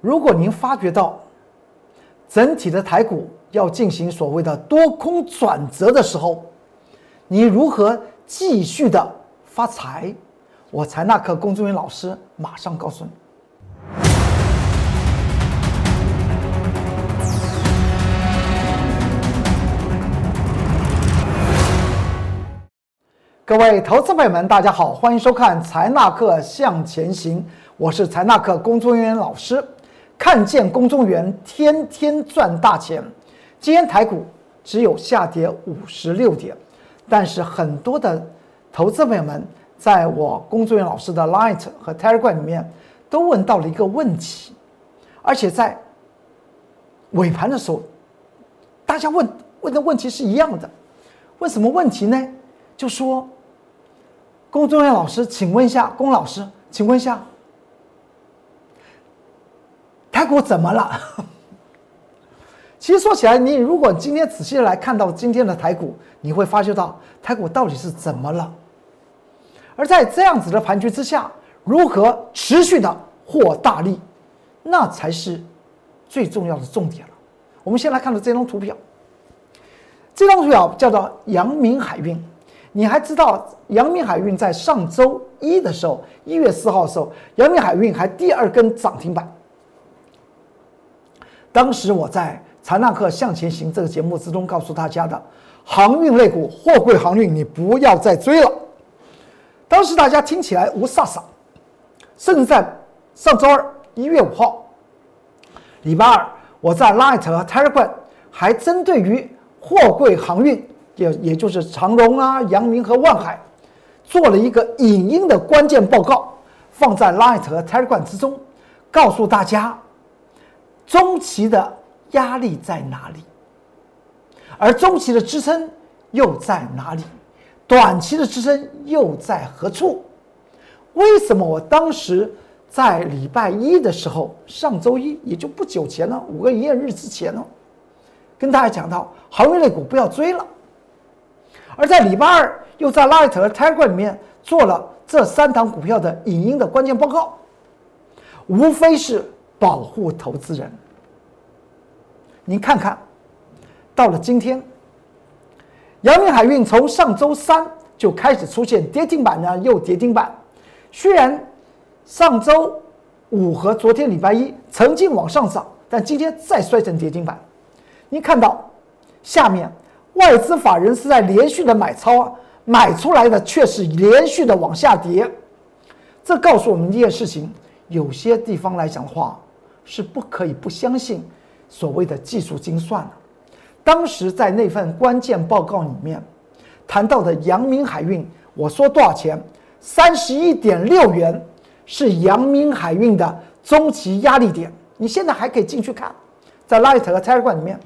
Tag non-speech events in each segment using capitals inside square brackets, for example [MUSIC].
如果您发觉到整体的台股要进行所谓的多空转折的时候，你如何继续的发财？我财纳克工作人员老师马上告诉你。各位投资朋友们，大家好，欢迎收看财纳克向前行，我是财纳克工作人员老师。看见公众员天天赚大钱。今天台股只有下跌五十六点，但是很多的投资朋友们在我工作人员老师的 Light 和 Telegram 里面都问到了一个问题，而且在尾盘的时候，大家问问的问题是一样的。问什么问题呢？就说工作人员老师，请问一下，龚老师，请问一下。台股怎么了？[LAUGHS] 其实说起来，你如果今天仔细来看到今天的台股，你会发觉到台股到底是怎么了。而在这样子的盘局之下，如何持续的获大利，那才是最重要的重点了。我们先来看到这张图表，这张图表叫做阳明海运。你还知道阳明海运在上周一的时候，一月四号的时候，阳明海运还第二根涨停板。当时我在《财纳克向前行》这个节目之中告诉大家的，航运类股、货柜航运，你不要再追了。当时大家听起来无飒飒，甚至在上周二一月五号，礼拜二，我在 Light 和 Telegram 还针对于货柜航运，也也就是长荣啊、阳明和万海，做了一个影音的关键报告，放在 Light 和 Telegram 之中，告诉大家。中期的压力在哪里？而中期的支撑又在哪里？短期的支撑又在何处？为什么我当时在礼拜一的时候，上周一也就不久前呢，五个营业日之前呢，跟大家讲到航运类股不要追了。而在礼拜二又在 Light 和 Tiger 里面做了这三档股票的影音的关键报告，无非是。保护投资人，您看看，到了今天，阳明海运从上周三就开始出现跌停板呢，又跌停板。虽然上周五和昨天礼拜一曾经往上涨，但今天再摔成跌停板。您看到下面外资法人是在连续的买超啊，买出来的却是连续的往下跌。这告诉我们一件事情：有些地方来讲的话。是不可以不相信所谓的技术精算的。当时在那份关键报告里面谈到的阳明海运，我说多少钱？三十一点六元是阳明海运的中期压力点。你现在还可以进去看，在 Light 和 Telegram 里面，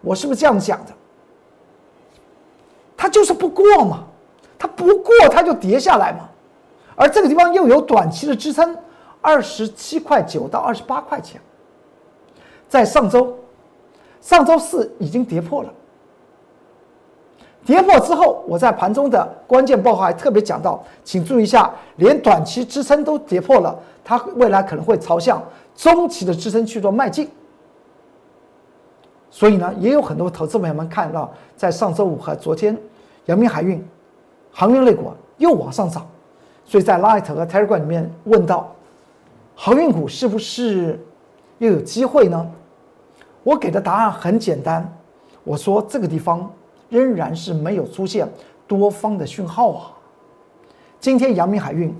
我是不是这样讲的？它就是不过嘛，它不过它就跌下来嘛，而这个地方又有短期的支撑。二十七块九到二十八块钱，在上周，上周四已经跌破了。跌破之后，我在盘中的关键报告还特别讲到，请注意一下，连短期支撑都跌破了，它未来可能会朝向中期的支撑去做迈进。所以呢，也有很多投资朋友们看到，在上周五和昨天，阳明海运、航运类股又往上涨，所以在 Light 和 Telegram 里面问到。航运股是不是又有机会呢？我给的答案很简单，我说这个地方仍然是没有出现多方的讯号啊。今天阳明海运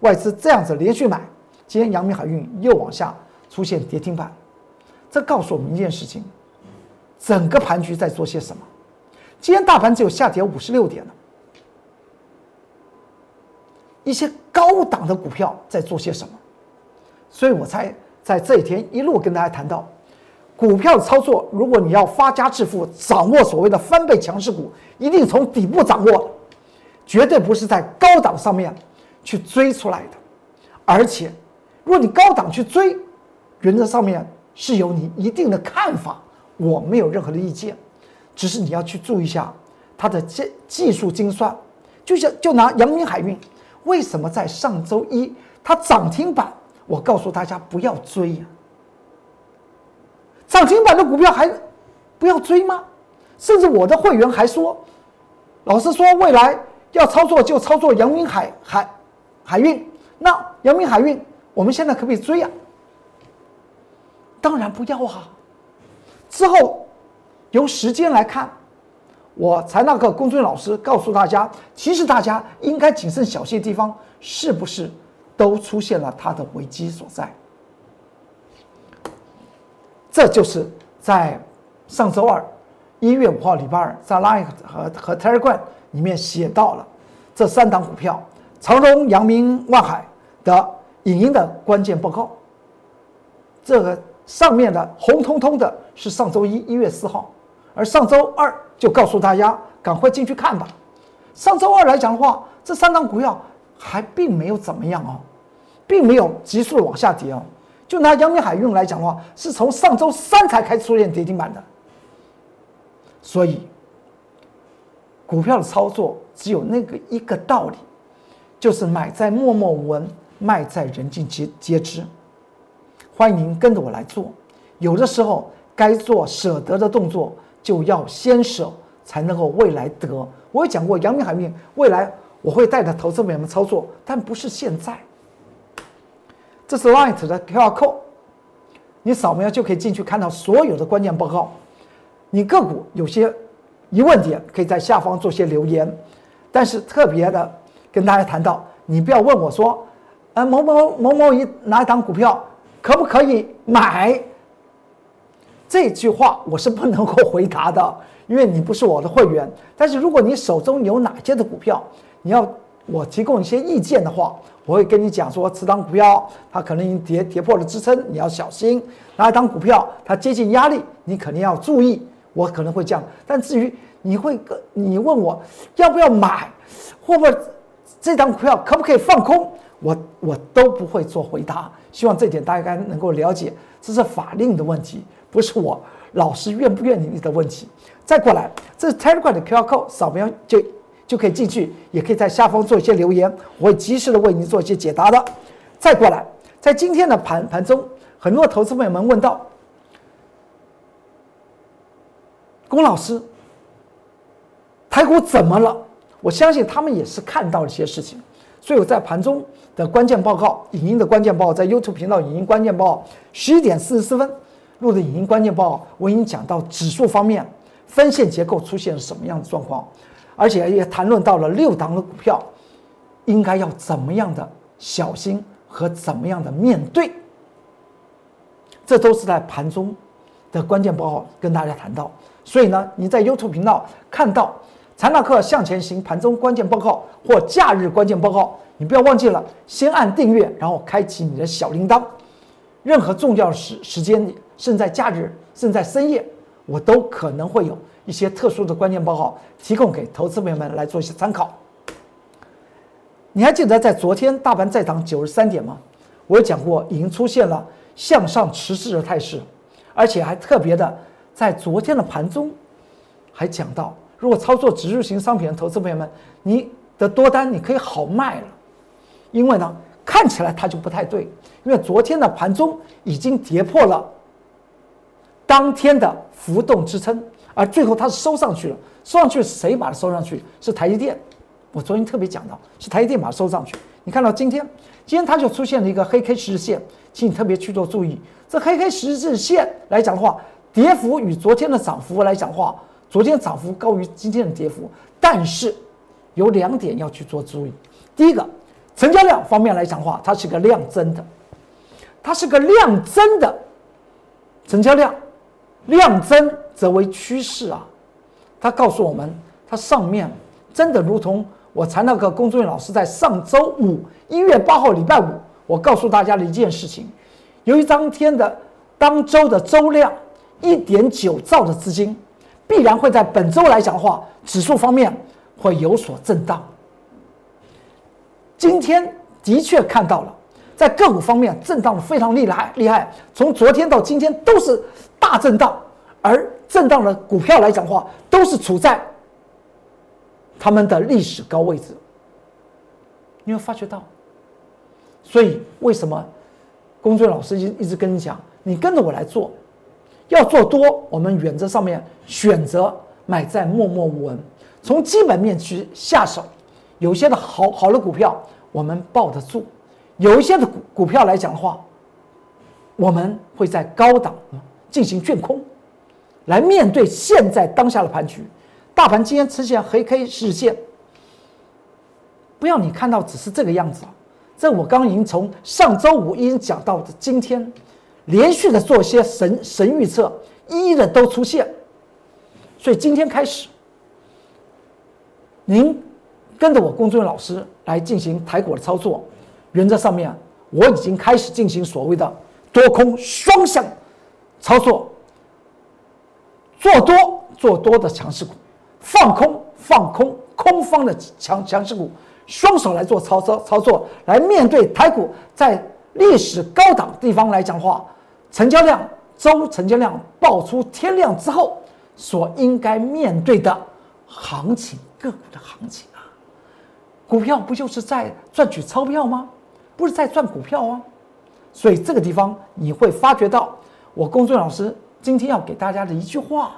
外资这样子连续买，今天阳明海运又往下出现跌停板，这告诉我们一件事情：整个盘局在做些什么？今天大盘只有下跌五十六点了，一些高档的股票在做些什么？所以我才在这一天一路跟大家谈到，股票操作，如果你要发家致富，掌握所谓的翻倍强势股，一定从底部掌握，绝对不是在高档上面去追出来的。而且，如果你高档去追，原则上面是有你一定的看法，我没有任何的意见，只是你要去注意一下它的技技术精算。就像就拿阳明海运，为什么在上周一它涨停板？我告诉大家不要追呀，涨停板的股票还不要追吗？甚至我的会员还说，老师说未来要操作就操作阳明海海海运，那阳明海运我们现在可不可以追啊？当然不要啊！之后由时间来看，我才那个公孙老师告诉大家，其实大家应该谨慎小心的地方，是不是都出现了它的危机所在？这就是在上周二一月五号礼拜二，在 Line 和和 Telegram 里面写到了这三档股票：长荣、阳明、万海的影音的关键报告。这个上面的红彤彤的是上周一一月四号，而上周二就告诉大家赶快进去看吧。上周二来讲的话，这三档股票还并没有怎么样哦，并没有急速的往下跌哦。就拿阳明海运来讲的话，是从上周三才开始出现跌停板的，所以股票的操作只有那个一个道理，就是买在默默无闻，卖在人尽皆皆知。欢迎您跟着我来做，有的时候该做舍得的动作，就要先舍，才能够未来得。我有讲过阳明海运，未来我会带着投资者们操作，但不是现在。这是 Light 的 QR code，你扫描就可以进去看到所有的关键报告。你个股有些疑问点，可以在下方做些留言。但是特别的跟大家谈到，你不要问我说，呃，某某某某一哪一档股票可不可以买？这句话我是不能够回答的，因为你不是我的会员。但是如果你手中有哪些的股票，你要我提供一些意见的话。我会跟你讲说，此档股票它可能已经跌跌破了支撑，你要小心；哪一档股票它接近压力，你肯定要注意。我可能会这样，但至于你会你问我要不要买，或者这档股票可不可以放空，我 [LAUGHS] 我都不会做回答。希望这点大家能够了解，这是法令的问题，不是我老师愿不愿意的问题。再过来，这是 Telegram 的 QR code，扫描就。就可以进去，也可以在下方做一些留言，我会及时的为您做一些解答的。再过来，在今天的盘盘中，很多投资朋友们问到，龚老师，台股怎么了？我相信他们也是看到了一些事情，所以我在盘中的关键报告、影音的关键报告，在 YouTube 频道影音关键报告十一点四十四分录的影音关键报，我已经讲到指数方面分线结构出现了什么样的状况。而且也谈论到了六档的股票，应该要怎么样的小心和怎么样的面对，这都是在盘中的关键报告跟大家谈到。所以呢，你在 YouTube 频道看到财纳克向前行盘中关键报告或假日关键报告，你不要忘记了先按订阅，然后开启你的小铃铛。任何重要时时间，甚在假日，甚在深夜，我都可能会有。一些特殊的关键报告提供给投资朋友们来做一些参考。你还记得在昨天大盘再涨九十三点吗？我有讲过，已经出现了向上持续的态势，而且还特别的在昨天的盘中还讲到，如果操作指数型商品的投资朋友们，你的多单你可以好卖了，因为呢看起来它就不太对，因为昨天的盘中已经跌破了当天的浮动支撑。而最后它是收上去了，收上去谁把它收上去？是台积电。我昨天特别讲到，是台积电把它收上去。你看到今天，今天它就出现了一个黑 K 十日线，请你特别去做注意。这黑 K 十日线来讲的话，跌幅与昨天的涨幅来讲的话，昨天涨幅高于今天的跌幅。但是有两点要去做注意。第一个，成交量方面来讲的话，它是个量增的，它是个量增的成交量。量增则为趋势啊，它告诉我们，它上面真的如同我才那个工作人员老师在上周五一月八号礼拜五，我告诉大家的一件事情，由于当天的当周的周量一点九兆的资金，必然会在本周来讲的话，指数方面会有所震荡。今天的确看到了。在个股方面震荡的非常厉害，厉害。从昨天到今天都是大震荡，而震荡的股票来讲的话，都是处在他们的历史高位置。你有发觉到？所以为什么龚俊老师一一直跟你讲，你跟着我来做，要做多，我们原则上面选择买在默默无闻，从基本面去下手。有些的好好的股票我们抱得住，有一些的股股票来讲的话，我们会在高档进行卷空，来面对现在当下的盘局。大盘今天出现黑 K 日线，不要你看到只是这个样子啊！这我刚已经从上周五已经讲到的今天。连续的做些神神预测，一一的都出现，所以今天开始，您跟着我龚俊老师来进行台股的操作，原则上面我已经开始进行所谓的多空双向操作，做多做多的强势股，放空放空空方的强强势股，双手来做操操操作，来面对台股在历史高档地方来讲话。成交量周成交量爆出天量之后，所应该面对的行情个股的行情啊，股票不就是在赚取钞票吗？不是在赚股票啊，所以这个地方你会发觉到，我公孙老师今天要给大家的一句话：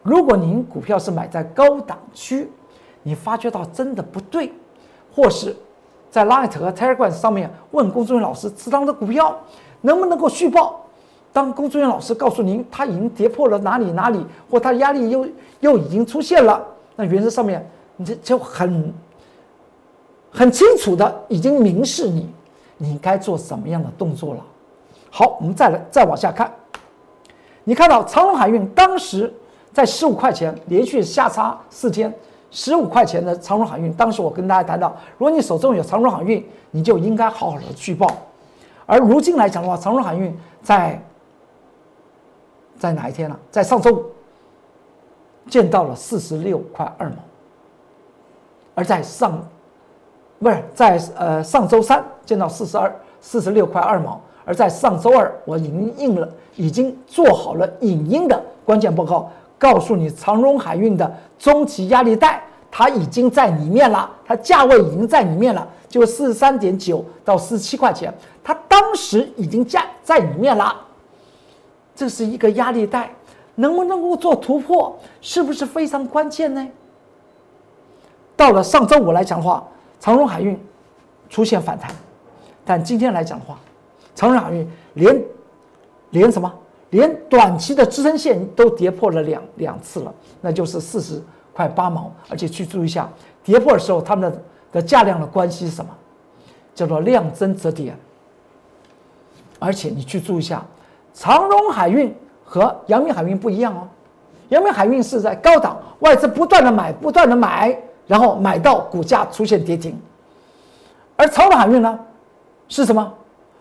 如果您股票是买在高档区，你发觉到真的不对，或是在 Light 和 Telegram 上面问公孙老师持仓的股票能不能够续报？当工作人员老师告诉您，他已经跌破了哪里哪里，或他压力又又已经出现了，那原则上面你这就很很清楚的已经明示你，你该做什么样的动作了。好，我们再来再往下看，你看到长荣海运当时在十五块钱连续下差四天，十五块钱的长荣海运，当时我跟大家谈到，如果你手中有长荣海运，你就应该好好的去报。而如今来讲的话，长荣海运在在哪一天呢？在上周五见到了四十六块二毛，而在上不是在呃上周三见到四十二四十六块二毛，而在上周二我已经印了，已经做好了影音的关键报告，告诉你长荣海运的中期压力带，它已经在里面了，它价位已经在里面了，就四十三点九到四十七块钱，它当时已经价在里面了。这是一个压力带，能不能够做突破，是不是非常关键呢？到了上周五来讲的话，长荣海运出现反弹，但今天来讲的话，长荣海运连连什么，连短期的支撑线都跌破了两两次了，那就是四十块八毛。而且去注意一下，跌破的时候，它们的的价量的关系是什么？叫做量增则跌。而且你去注意一下。长荣海运和阳明海运不一样哦，阳明海运是在高档，外资不断的买，不断的买，然后买到股价出现跌停，而长荣海运呢，是什么？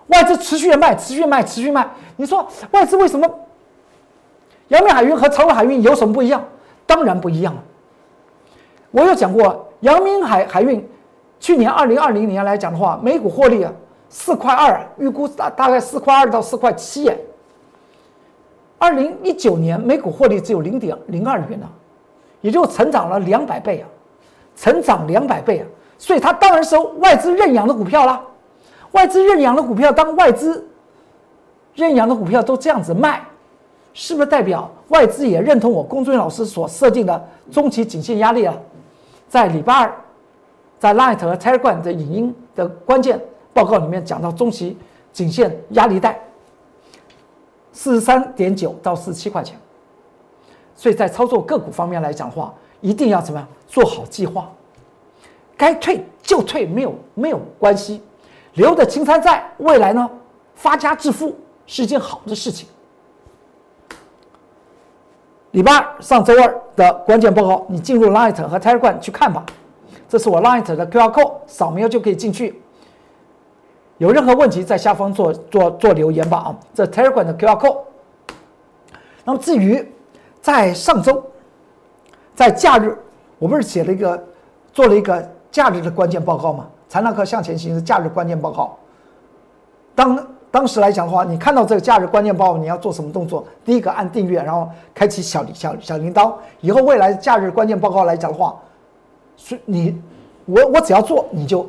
外资持续的卖，持续卖，持续卖。你说外资为什么？阳明海运和长荣海运有什么不一样？当然不一样了。我有讲过，阳明海海运去年二零二零年来讲的话，每股获利啊四块二，预估大大概四块二到四块七。二零一九年每股获利只有零点零二元呢，也就成长了两百倍啊，成长两百倍啊，所以它当然是外资认养的股票啦。外资认养的股票，当外资认养的股票都这样子卖，是不是代表外资也认同我龚俊老师所设定的中期颈线压力啊？在礼拜二，在 Light 和 Telegram 的影音的关键报告里面讲到中期颈线压力带。四十三点九到四十七块钱，所以在操作个股方面来讲的话，一定要怎么样做好计划？该退就退，没有没有关系，留的青山在，未来呢发家致富是一件好的事情。礼拜二上周二的关键报告，你进入 Light 和 Telegram 去看吧，这是我 Light 的 QR code，扫描就可以进去。有任何问题，在下方做做做留言吧啊！这 Telegram 的 QR code。那么至于在上周，在假日，我不是写了一个做了一个假日的关键报告吗？财纳克向前行是假日关键报告。当当时来讲的话，你看到这个假日关键报告，你要做什么动作？第一个按订阅，然后开启小小小铃铛。以后未来假日关键报告来讲的话，是你我我只要做，你就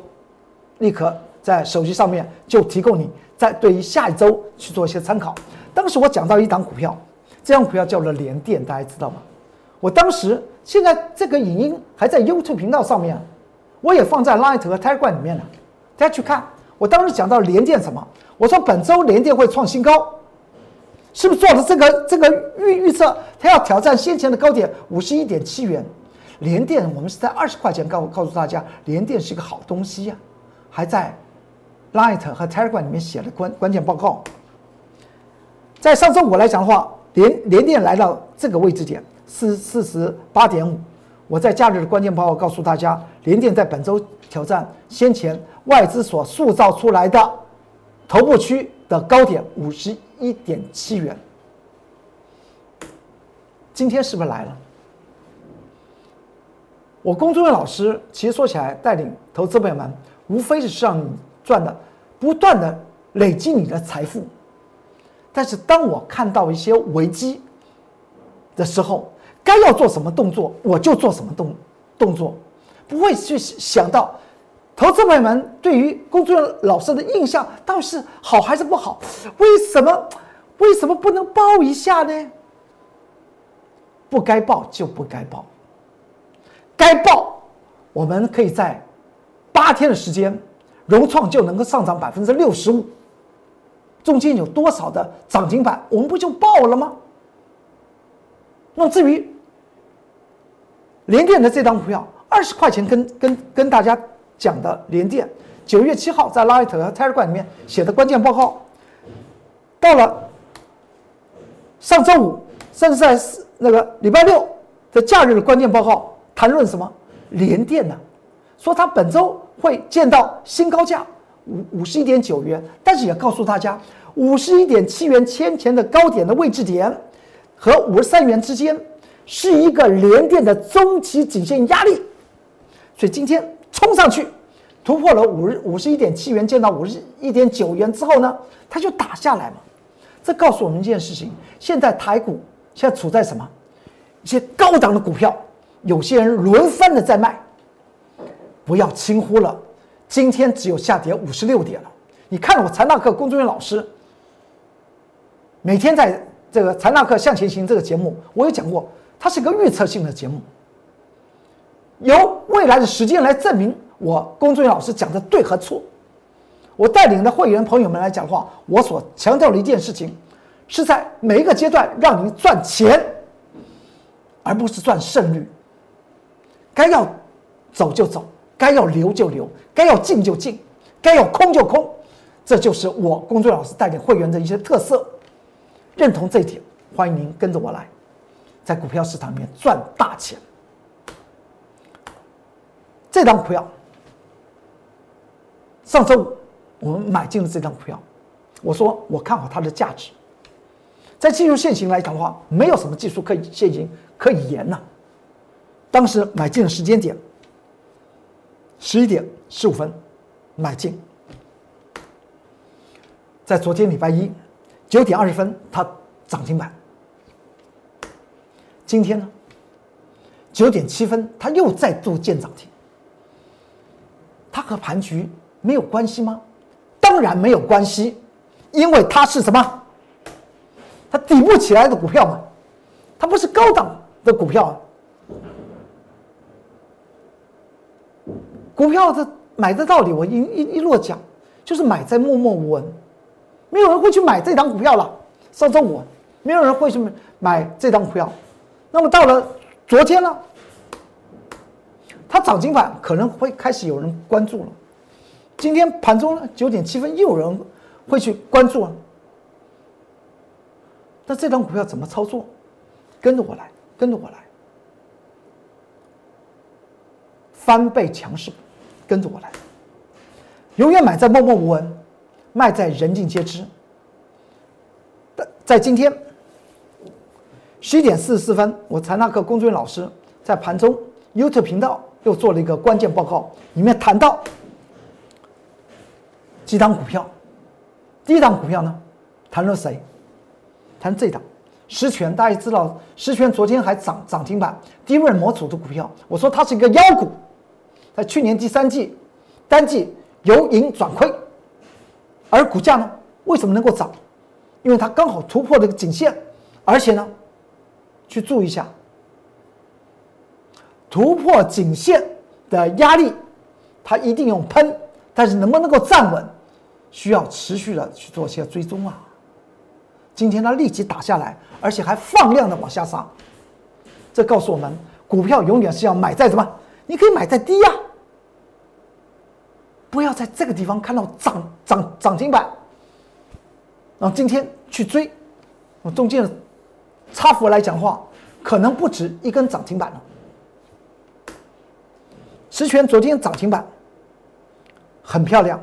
立刻。在手机上面就提供你在对于下一周去做一些参考。当时我讲到一档股票，这张股票叫做联电，大家知道吗？我当时现在这个影音还在 YouTube 频道上面，我也放在 Light 和 Telegram 里面了，大家去看。我当时讲到联电什么？我说本周联电会创新高，是不是做了这个这个预预测？它要挑战先前的高点五十一点七元。联电我们是在二十块钱告告诉大家，联电是一个好东西呀，还在 Light 和 Telegram 里面写了关关键报告。在上周五来讲的话，联联电来到这个位置点四四十八点五。我在假日的关键报告告诉大家，联电在本周挑战先前外资所塑造出来的头部区的高点五十一点七元。今天是不是来了？我龚忠元老师其实说起来，带领投资朋友们，无非是让你赚的不断的累积你的财富。但是当我看到一些危机的时候，该要做什么动作，我就做什么动动作，不会去想到投资朋友们对于工作人员老师的印象到底是好还是不好？为什么为什么不能报一下呢？不该报就不该报，该报我们可以在八天的时间，融创就能够上涨百分之六十五，中间有多少的涨停板，我们不就报了吗？那至于。联电的这张股票二十块钱，跟跟跟大家讲的联电，九月七号在 Light 和 Telegram 里面写的关键报告，到了上周五，甚至在那个礼拜六的假日的关键报告，谈论什么联电呢？说它本周会见到新高价五五十一点九元，但是也告诉大家五十一点七元先前的高点的位置点和五十三元之间。是一个连电的中期颈线压力，所以今天冲上去，突破了五五十一点七元，见到五十一点九元之后呢，它就打下来嘛。这告诉我们一件事情：现在台股现在处在什么？一些高档的股票，有些人轮番的在卖，不要轻忽了。今天只有下跌五十六点了。你看了我财纳课工作人员老师，每天在这个财纳课向前行这个节目，我有讲过。它是一个预测性的节目，由未来的时间来证明我龚俊老师讲的对和错。我带领的会员朋友们来讲话，我所强调的一件事情，是在每一个阶段让你赚钱，而不是赚胜率。该要走就走，该要留就留，该要进就进，该要空就空。这就是我龚俊老师带领会员的一些特色。认同这一点，欢迎您跟着我来。在股票市场里面赚大钱，这张股票，上周五我们买进了这张股票，我说我看好它的价值，在技术线型来讲的话，没有什么技术可以线型可以延呐。当时买进的时间点，十一点十五分买进，在昨天礼拜一九点二十分它涨停板。今天呢，九点七分，它又再度见涨停。它和盘局没有关系吗？当然没有关系，因为它是什么？它底部起来的股票嘛，它不是高档的股票。股票的买的道理，我一一一落讲，就是买在默默无闻，没有人会去买这张股票了。上周五，没有人会去买这张股票。那么到了昨天呢，它涨停板可能会开始有人关注了。今天盘中呢九点七分又有人会去关注了。那这张股票怎么操作？跟着我来，跟着我来，翻倍强势，跟着我来，永远买在默默无闻，卖在人尽皆知。在今天。十一点四十四分，我财纳课工作人员老师在盘中 YouTube 频道又做了一个关键报告，里面谈到几档股票。第一档股票呢，谈论谁？谈这档实权。大家知道，实权昨天还涨涨停板，低位模组的股票，我说它是一个妖股，在去年第三季单季由盈转亏，而股价呢，为什么能够涨？因为它刚好突破这个颈线。而且呢，去注意一下突破颈线的压力，它一定用喷，但是能不能够站稳，需要持续的去做一些追踪啊。今天它立即打下来，而且还放量的往下杀，这告诉我们，股票永远是要买在什么？你可以买在低呀，不要在这个地方看到涨涨涨停板，然后今天去追，我中间差幅来讲的话，可能不止一根涨停板了。实权昨天涨停板很漂亮，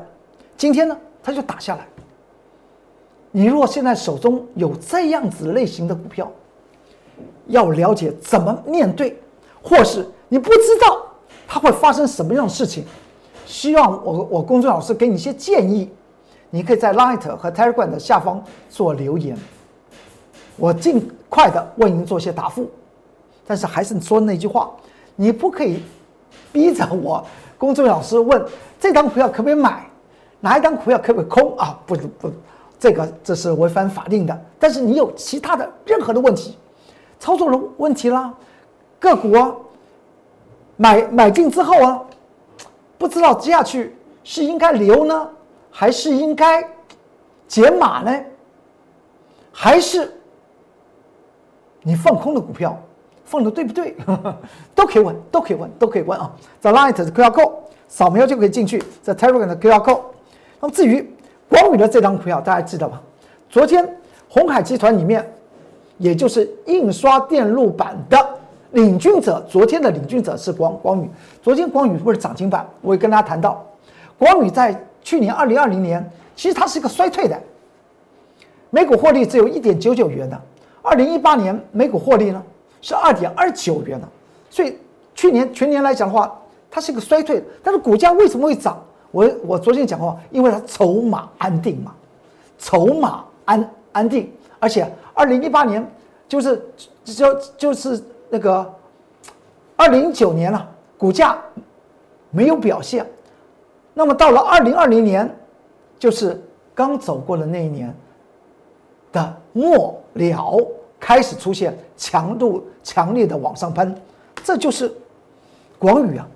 今天呢它就打下来。你如果现在手中有这样子类型的股票，要了解怎么面对，或是。你不知道它会发生什么样的事情，希望我我公众老师给你一些建议，你可以在 Light 和 Telegram 的下方做留言，我尽快的为您做些答复。但是还是说那句话，你不可以逼着我公众老师问这张股票可不可以买，哪一张股票可不可以空啊？不不。这个这是违反法令的，但是你有其他的任何的问题，操作的问题啦，个股啊，买买进之后啊，不知道接下去是应该留呢，还是应该减码呢？还是你放空的股票放的对不对？都可以问，都可以问，都可以问啊！在 Light 的 QR code 扫描就可以进去，在 Telegram 的 QR code。那么至于。光宇的这张股票大家记得吧？昨天红海集团里面，也就是印刷电路板的领军者，昨天的领军者是光光宇。昨天光宇不是涨停板，我也跟大家谈到，光宇在去年二零二零年，其实它是一个衰退的，每股获利只有一点九九元的。二零一八年每股获利呢是二点二九元的，所以去年全年来讲的话，它是一个衰退，但是股价为什么会涨？我我昨天讲过，因为它筹码安定嘛，筹码安安定，而且二零一八年就是就就是那个二零一九年了，股价没有表现，那么到了二零二零年，就是刚走过的那一年的末了，开始出现强度强烈的往上喷，这就是广宇啊。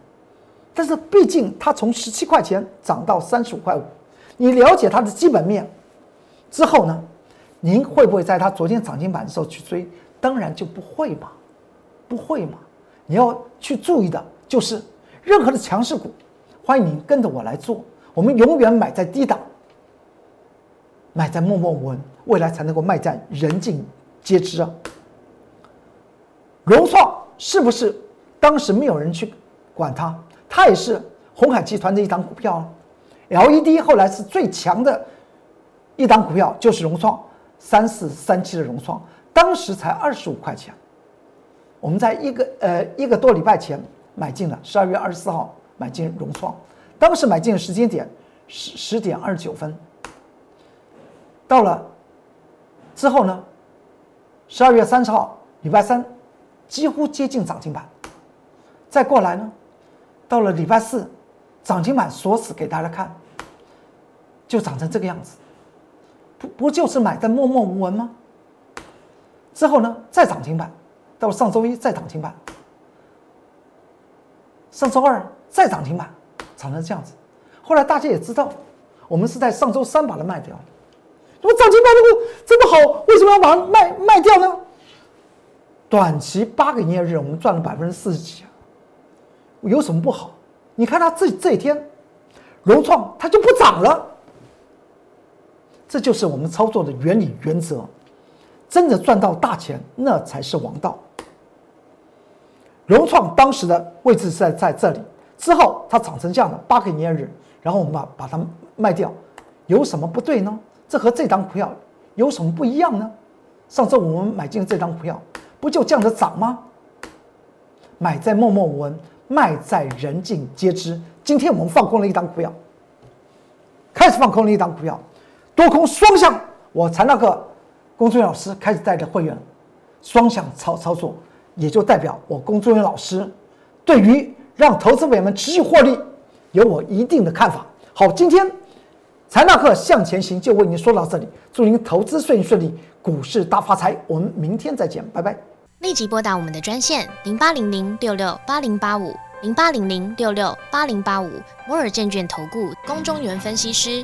但是毕竟它从十七块钱涨到三十五块五，你了解它的基本面之后呢，您会不会在它昨天涨停板的时候去追？当然就不会嘛，不会嘛。你要去注意的就是任何的强势股，欢迎您跟着我来做。我们永远买在低档，买在默默无闻，未来才能够卖在人尽皆知啊。融创是不是当时没有人去管它？它也是红海集团的一档股票啊，LED 后来是最强的一档股票，就是融创三四三七的融创，当时才二十五块钱，我们在一个呃一个多礼拜前买进了，十二月二十四号买进融创，当时买进的时间点十十点二十九分，到了之后呢，十二月三十号礼拜三几乎接近涨停板，再过来呢。到了礼拜四，涨停板锁死给大家看，就涨成这个样子，不不就是买的默默无闻吗？之后呢，再涨停板，到上周一再涨停板，上周二再涨停板，涨成这样子。后来大家也知道，我们是在上周三把它卖掉。的么涨停板这个这么好，为什么要把它卖卖掉呢？短期八个营业日，我们赚了百分之四十几啊。有什么不好？你看它这这一天，融创它就不涨了。这就是我们操作的原理原则。真的赚到大钱，那才是王道。融创当时的位置在在这里，之后它涨成这样的八个营业日，然后我们把把它卖掉，有什么不对呢？这和这张股票有什么不一样呢？上周我们买进这张股票，不就这样的涨吗？买在默默无闻。卖在人尽皆知。今天我们放空了一档股票，开始放空了一档股票，多空双向。我财纳克龚忠元老师开始带着会员双向操操作，也就代表我龚忠元老师对于让投资委员们持续获利有我一定的看法。好，今天财纳克向前行就为您说到这里，祝您投资顺顺利，股市大发财。我们明天再见，拜拜。立即拨打我们的专线零八零零六六八零八五零八零零六六八零八五摩尔证券投顾龚中原分析师。